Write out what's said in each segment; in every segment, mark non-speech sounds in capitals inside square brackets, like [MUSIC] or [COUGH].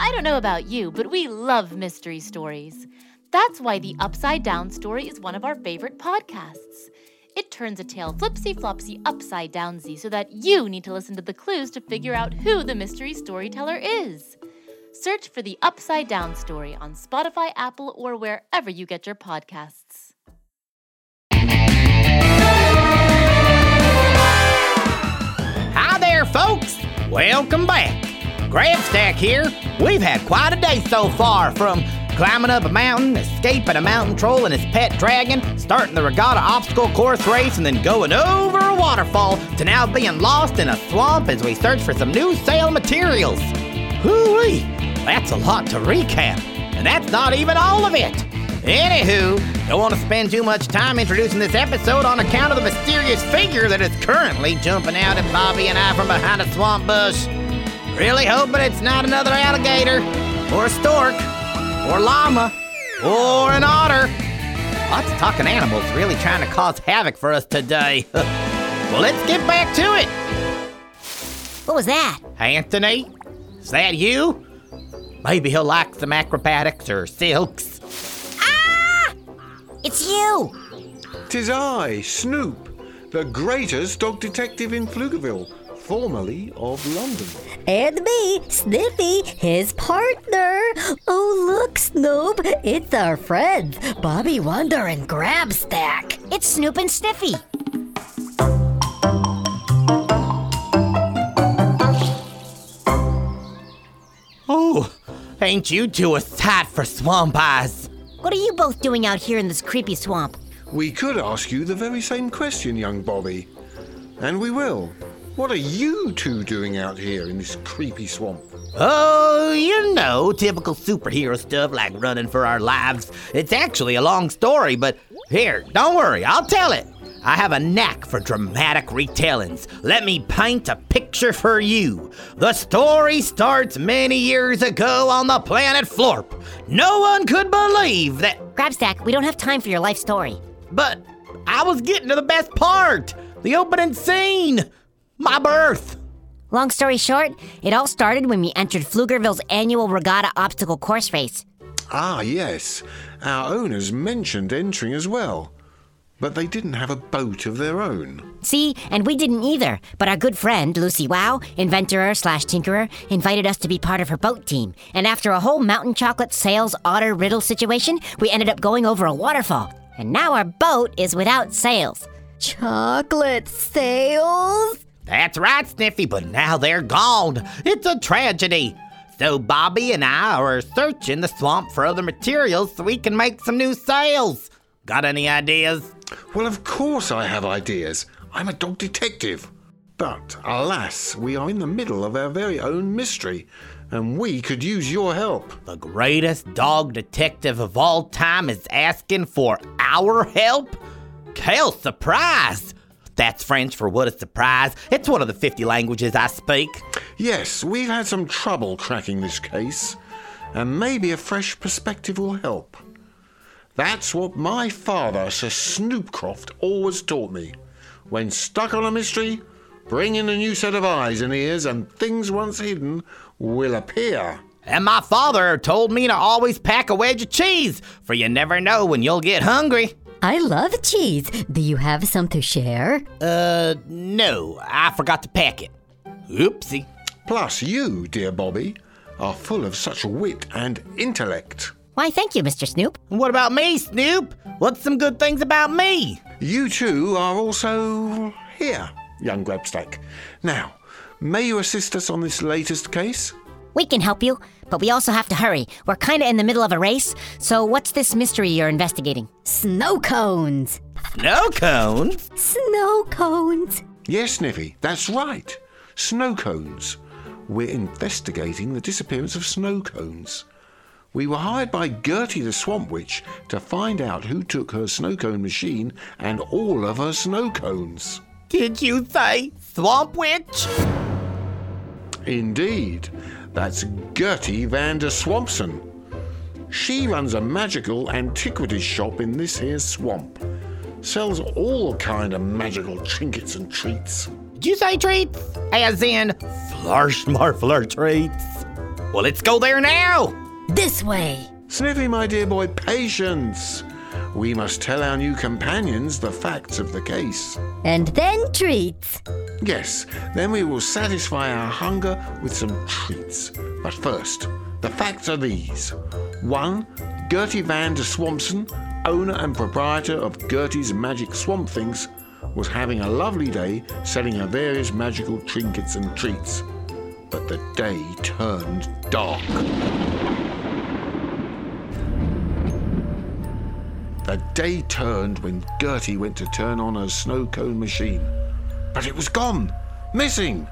I don't know about you, but we love mystery stories. That's why The Upside Down Story is one of our favorite podcasts. It turns a tale flipsy flopsy upside downsy so that you need to listen to the clues to figure out who the mystery storyteller is. Search for The Upside Down Story on Spotify, Apple, or wherever you get your podcasts. Hi there, folks. Welcome back. Grabstack here. We've had quite a day so far from climbing up a mountain, escaping a mountain troll and his pet dragon, starting the regatta obstacle course race, and then going over a waterfall to now being lost in a swamp as we search for some new sail materials. Hoo-wee, that's a lot to recap, and that's not even all of it. Anywho, don't want to spend too much time introducing this episode on account of the mysterious figure that is currently jumping out at Bobby and I from behind a swamp bush. Really hoping it's not another alligator, or a stork, or llama, or an otter. Lots of talking animals really trying to cause havoc for us today. [LAUGHS] well, let's get back to it. What was that? Anthony, is that you? Maybe he'll like some acrobatics or silks. Ah! It's you! Tis I, Snoop, the greatest dog detective in Pflugerville, formerly of London. And me, Sniffy, his partner. Oh, look, Snoop, it's our friends, Bobby Wonder and Grabstack. It's Snoop and Sniffy. Oh, ain't you two a sight for swamp eyes? What are you both doing out here in this creepy swamp? We could ask you the very same question, young Bobby. And we will. What are you two doing out here in this creepy swamp? Oh, you know, typical superhero stuff like running for our lives. It's actually a long story, but here, don't worry, I'll tell it. I have a knack for dramatic retellings. Let me paint a picture for you. The story starts many years ago on the planet Florp. No one could believe that. Grabstack, we don't have time for your life story. But I was getting to the best part the opening scene. My birth. Long story short, it all started when we entered Pflugerville's annual regatta obstacle course race. Ah, yes. Our owners mentioned entering as well. But they didn't have a boat of their own. See, and we didn't either. But our good friend, Lucy Wow, inventor slash tinkerer, invited us to be part of her boat team. And after a whole mountain chocolate sales otter riddle situation, we ended up going over a waterfall. And now our boat is without sails. Chocolate sales? That's right, Sniffy, but now they're gone. It's a tragedy. So Bobby and I are searching the swamp for other materials so we can make some new sails. Got any ideas? Well, of course I have ideas. I'm a dog detective. But alas, we are in the middle of our very own mystery, and we could use your help. The greatest dog detective of all time is asking for our help? Quelle surprise! That's French for what a surprise. It's one of the 50 languages I speak. Yes, we've had some trouble cracking this case, and maybe a fresh perspective will help. That's what my father, Sir Snoopcroft, always taught me. When stuck on a mystery, bring in a new set of eyes and ears, and things once hidden will appear. And my father told me to always pack a wedge of cheese, for you never know when you'll get hungry. I love cheese. Do you have some to share? Uh, no, I forgot to pack it. Oopsie. Plus, you, dear Bobby, are full of such wit and intellect. Why, thank you, Mr. Snoop. What about me, Snoop? What's some good things about me? You two are also here, young Grabstack. Now, may you assist us on this latest case? We can help you, but we also have to hurry. We're kinda in the middle of a race, so what's this mystery you're investigating? Snow cones. Snow cones? Snow cones. Yes, Sniffy, that's right. Snow cones. we're investigating the disappearance of snow cones. We were hired by Gertie the Swamp Witch to find out who took her snow cone machine and all of her snow cones. Did you say Swamp Witch? Indeed, that's Gertie van der Swampson. She runs a magical antiquities shop in this here swamp. Sells all kind of magical trinkets and treats. Did you say treats? As in flarsh marflar treats? Well, let's go there now. This way. Sniffy, my dear boy, patience. We must tell our new companions the facts of the case. And then treats. Yes, then we will satisfy our hunger with some treats. But first, the facts are these. One, Gertie van der Swampson, owner and proprietor of Gertie's Magic Swamp Things, was having a lovely day selling her various magical trinkets and treats. But the day turned dark. The day turned when Gertie went to turn on her snow cone machine. But it was gone, missing.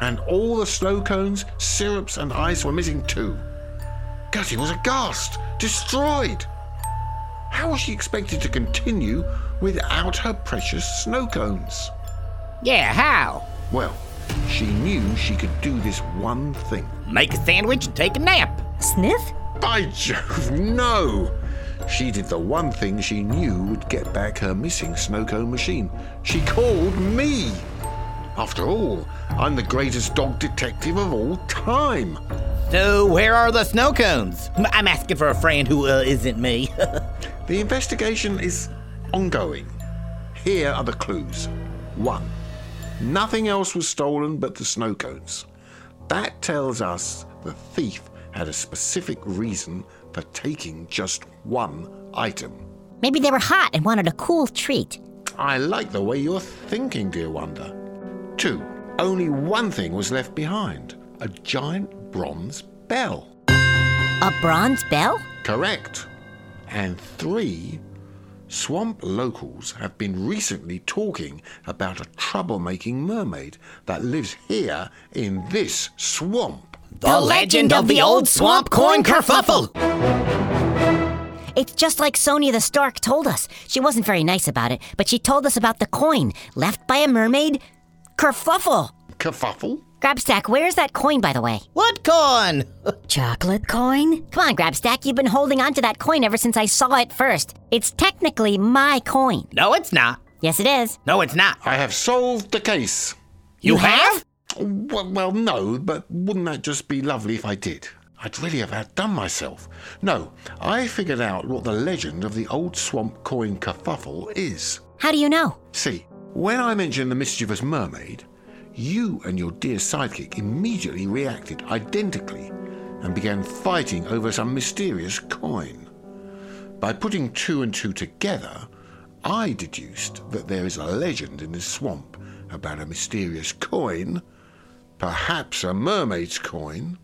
And all the snow cones, syrups, and ice were missing too. Gertie was aghast, destroyed. How was she expected to continue without her precious snow cones? Yeah, how? Well, she knew she could do this one thing. Make a sandwich and take a nap. Sniff? By Jove, no! She did the one thing she knew would get back her missing snow cone machine. She called me! After all, I'm the greatest dog detective of all time. So, where are the snow cones? I'm asking for a friend who uh, isn't me. [LAUGHS] The investigation is ongoing. Here are the clues. One, nothing else was stolen but the snow cones. That tells us the thief had a specific reason for taking just one item. Maybe they were hot and wanted a cool treat. I like the way you're thinking, dear Wonder. Two, only one thing was left behind a giant bronze bell. A bronze bell? Correct. And three, swamp locals have been recently talking about a troublemaking mermaid that lives here in this swamp. The legend of the old swamp coin kerfuffle. It's just like Sonia the Stork told us. She wasn't very nice about it, but she told us about the coin left by a mermaid. Kerfuffle! Kerfuffle? Grabstack, where's that coin, by the way? What coin? [LAUGHS] Chocolate coin? Come on, Grabstack, you've been holding onto that coin ever since I saw it first. It's technically my coin. No, it's not. Yes, it is. No, it's not. I have solved the case. You have? Well, well, no, but wouldn't that just be lovely if I did? I'd really have outdone myself. No, I figured out what the legend of the old swamp coin kerfuffle is. How do you know? See, when I mentioned the mischievous mermaid, you and your dear sidekick immediately reacted identically and began fighting over some mysterious coin. By putting two and two together, I deduced that there is a legend in this swamp about a mysterious coin, perhaps a mermaid's coin,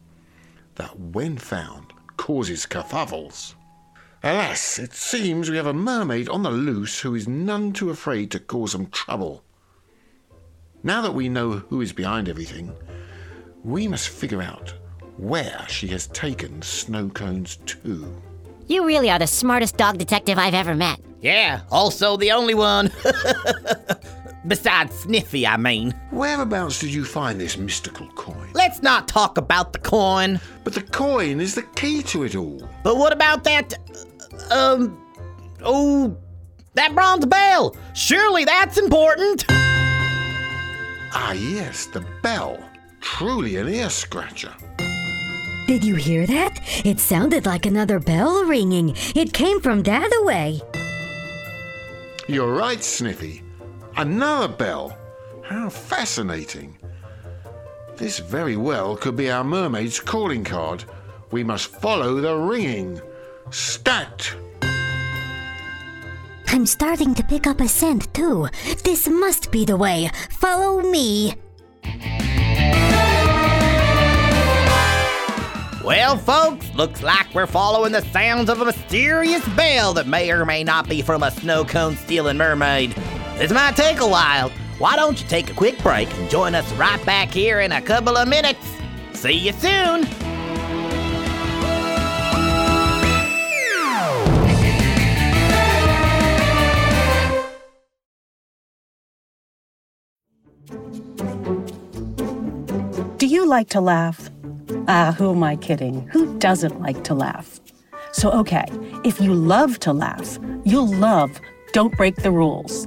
that when found causes kerfuffles. Alas, it seems we have a mermaid on the loose who is none too afraid to cause some trouble. Now that we know who is behind everything, we must figure out where she has taken snow cones to. You really are the smartest dog detective I've ever met. Yeah, also the only one. [LAUGHS] Besides Sniffy, I mean. Whereabouts did you find this mystical coin? Let's not talk about the coin. But the coin is the key to it all. But what about that. Um. Oh. That bronze bell! Surely that's important! Ah, yes, the bell. Truly an ear scratcher. Did you hear that? It sounded like another bell ringing. It came from that away. You're right, Sniffy. Another bell. How fascinating. This very well could be our mermaid's calling card. We must follow the ringing. Stat! I'm starting to pick up a scent too. This must be the way. Follow me. Well, folks, looks like we're following the sounds of a mysterious bell that may or may not be from a snow cone stealing mermaid. This might take a while. why don't you take a quick break and join us right back here in a couple of minutes? See you soon! Do you like to laugh? Ah, who am I kidding? Who doesn't like to laugh? So, okay, if you love to laugh, you'll love Don't Break the Rules.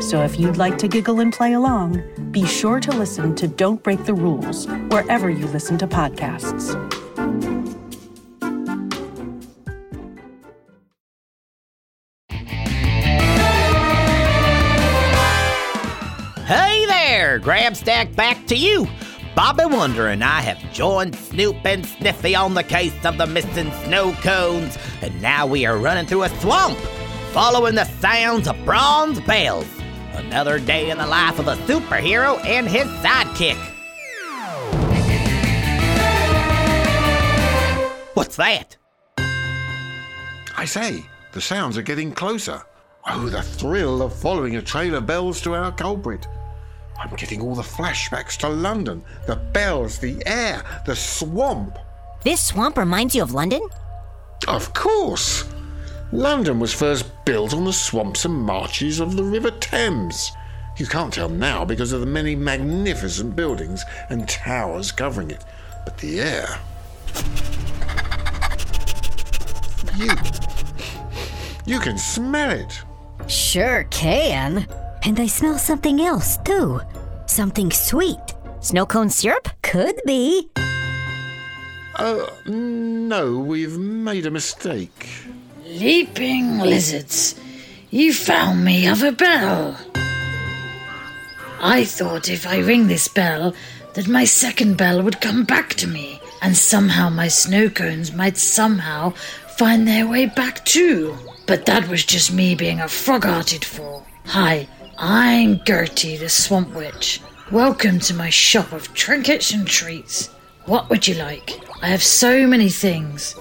So if you'd like to giggle and play along, be sure to listen to Don't Break the Rules wherever you listen to podcasts. Hey there, Grabstack back to you. Bobby Wonder and I have joined Snoop and Sniffy on the case of the missing snow cones, and now we are running through a swamp, following the sounds of bronze bells. Another day in the life of a superhero and his sidekick. What's that? I say, the sounds are getting closer. Oh, the thrill of following a trail of bells to our culprit. I'm getting all the flashbacks to London, the bells, the air, the swamp. This swamp reminds you of London? Of course. London was first built on the swamps and marshes of the River Thames. You can't tell now because of the many magnificent buildings and towers covering it. But the air. You. You can smell it. Sure can. And I smell something else, too. Something sweet. Snow cone syrup? Could be. Uh, no, we've made a mistake. Leaping lizards, you found me of a bell. I thought if I ring this bell, that my second bell would come back to me, and somehow my snow cones might somehow find their way back too. But that was just me being a frog-hearted fool. Hi, I'm Gertie, the Swamp Witch. Welcome to my shop of trinkets and treats. What would you like? I have so many things.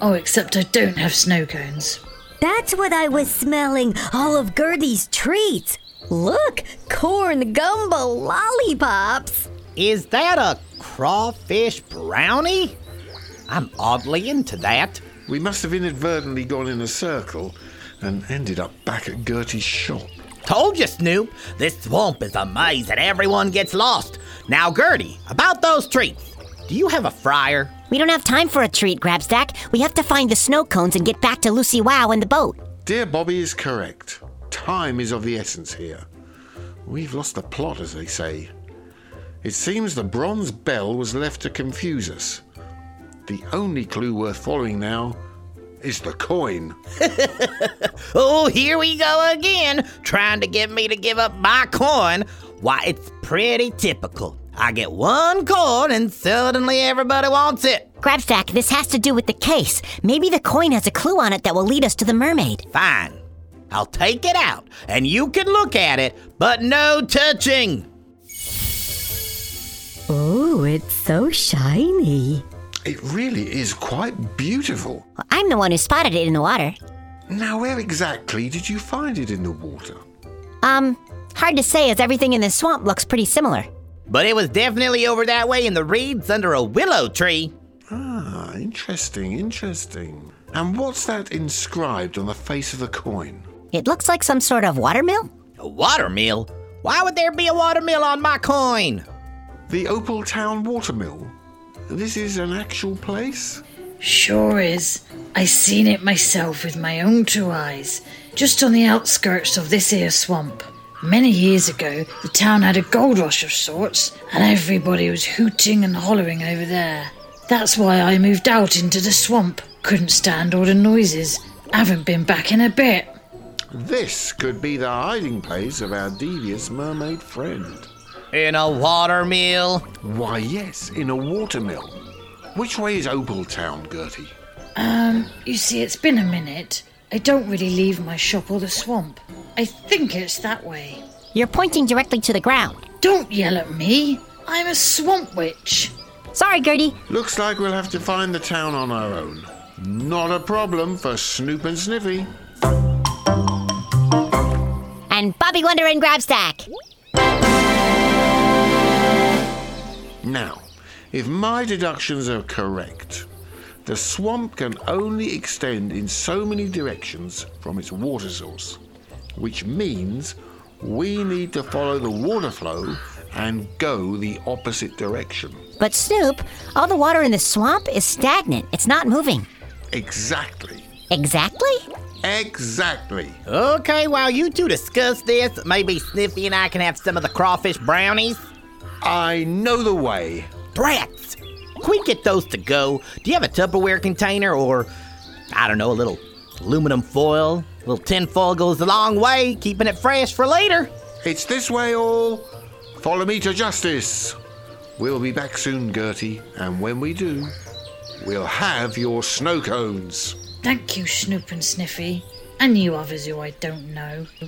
Oh, except I don't have snow cones. That's what I was smelling. All of Gertie's treats. Look, corn gumbo lollipops. Is that a crawfish brownie? I'm oddly into that. We must have inadvertently gone in a circle and ended up back at Gertie's shop. Told you, Snoop. This swamp is a maze and everyone gets lost. Now, Gertie, about those treats. Do you have a fryer? We don't have time for a treat, Grabstack. We have to find the snow cones and get back to Lucy Wow and the boat. Dear Bobby is correct. Time is of the essence here. We've lost the plot, as they say. It seems the bronze bell was left to confuse us. The only clue worth following now is the coin. [LAUGHS] Oh, here we go again, trying to get me to give up my coin. Why, it's pretty typical. I get one coin and suddenly everybody wants it. Grabstack, this has to do with the case. Maybe the coin has a clue on it that will lead us to the mermaid. Fine. I'll take it out and you can look at it, but no touching. Oh, it's so shiny. It really is quite beautiful. Well, I'm the one who spotted it in the water. Now, where exactly did you find it in the water? Um, hard to say as everything in the swamp looks pretty similar. But it was definitely over that way in the reeds under a willow tree. Ah, interesting, interesting. And what's that inscribed on the face of the coin? It looks like some sort of watermill. A watermill? Why would there be a watermill on my coin? The Opal Town Watermill. This is an actual place? Sure is. I seen it myself with my own two eyes, just on the outskirts of this here swamp. Many years ago, the town had a gold rush of sorts, and everybody was hooting and hollering over there. That's why I moved out into the swamp. Couldn't stand all the noises. Haven't been back in a bit. This could be the hiding place of our devious mermaid friend. In a watermill? Why, yes, in a watermill. Which way is Opaltown, Gertie? Um, you see, it's been a minute. I don't really leave my shop or the swamp. I think it's that way. You're pointing directly to the ground. Don't yell at me. I'm a swamp witch. Sorry, Gertie. Looks like we'll have to find the town on our own. Not a problem for Snoop and Sniffy. And Bobby Wonder and Grabstack. Now, if my deductions are correct, the swamp can only extend in so many directions from its water source, which means we need to follow the water flow and go the opposite direction. But Snoop, all the water in the swamp is stagnant. It's not moving. Exactly. Exactly? Exactly. Okay, while you two discuss this, maybe Sniffy and I can have some of the crawfish brownies? I know the way. Brats! Can we get those to go? Do you have a Tupperware container or, I don't know, a little aluminum foil? A little tin foil goes a long way, keeping it fresh for later. It's this way, all. Follow me to justice. We'll be back soon, Gertie, and when we do, we'll have your snow cones. Thank you, Snoop and Sniffy. And you others who I don't know. [SIGHS]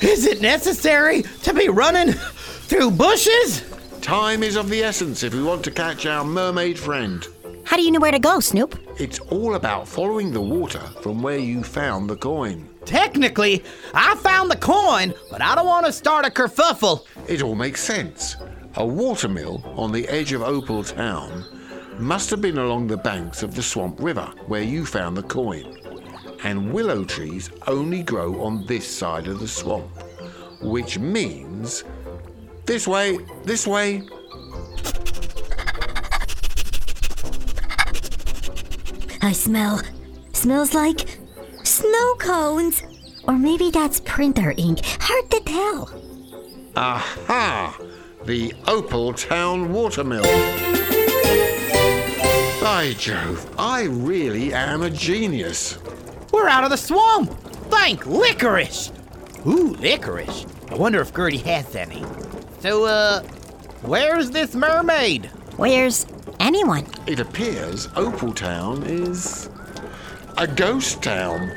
Is it necessary to be running through bushes? Time is of the essence if we want to catch our mermaid friend. How do you know where to go, Snoop? It's all about following the water from where you found the coin. Technically, I found the coin, but I don't want to start a kerfuffle. It all makes sense. A watermill on the edge of Opal Town must have been along the banks of the Swamp River where you found the coin. And willow trees only grow on this side of the swamp, which means this way, this way. I smell. Smells like snow cones. Or maybe that's printer ink. Hard to tell. Aha! The Opal Town Watermill. By Jove, I really am a genius. We're out of the swamp. Thank licorice. Ooh, licorice. I wonder if Gertie has any. So, uh, where's this mermaid? Where's anyone? It appears Opal Town is a ghost town.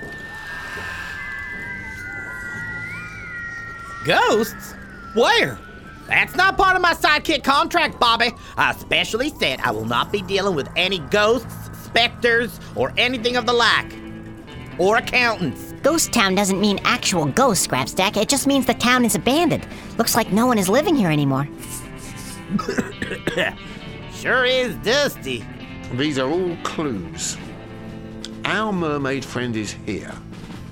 Ghosts? Where? That's not part of my sidekick contract, Bobby. I specially said I will not be dealing with any ghosts, specters, or anything of the like. Or accountants. Ghost town doesn't mean actual ghosts, Grabstack. It just means the town is abandoned. Looks like no one is living here anymore. [COUGHS] Sure is dusty. These are all clues. Our mermaid friend is here.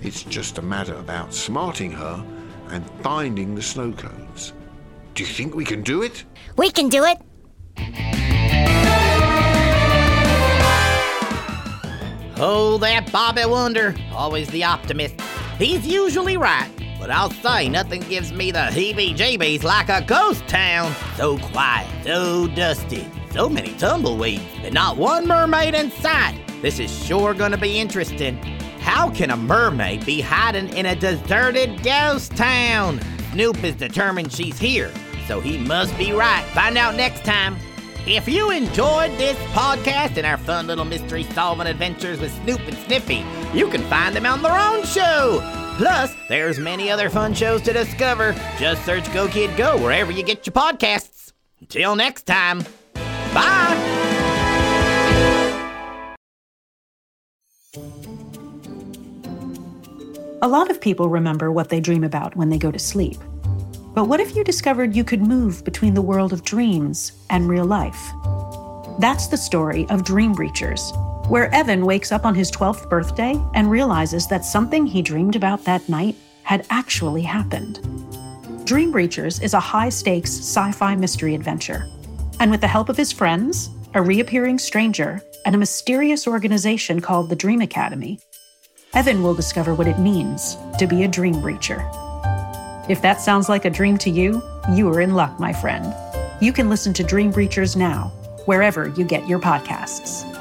It's just a matter of outsmarting her and finding the snow cones. Do you think we can do it? We can do it. Oh, that Bobby Wonder. Always the optimist. He's usually right, but I'll say nothing gives me the heebie jeebies like a ghost town. So quiet, so dusty, so many tumbleweeds, and not one mermaid in sight. This is sure gonna be interesting. How can a mermaid be hiding in a deserted ghost town? Snoop is determined she's here, so he must be right. Find out next time. If you enjoyed this podcast and our fun little mystery solving adventures with Snoop and Sniffy, you can find them on their own show. Plus, there's many other fun shows to discover. Just search Go Kid Go wherever you get your podcasts. Until next time, bye. A lot of people remember what they dream about when they go to sleep. But what if you discovered you could move between the world of dreams and real life? That's the story of Dream Breachers, where Evan wakes up on his 12th birthday and realizes that something he dreamed about that night had actually happened. Dream Breachers is a high stakes sci fi mystery adventure. And with the help of his friends, a reappearing stranger, and a mysterious organization called the Dream Academy, Evan will discover what it means to be a dream breacher. If that sounds like a dream to you, you are in luck, my friend. You can listen to Dream Breachers now, wherever you get your podcasts.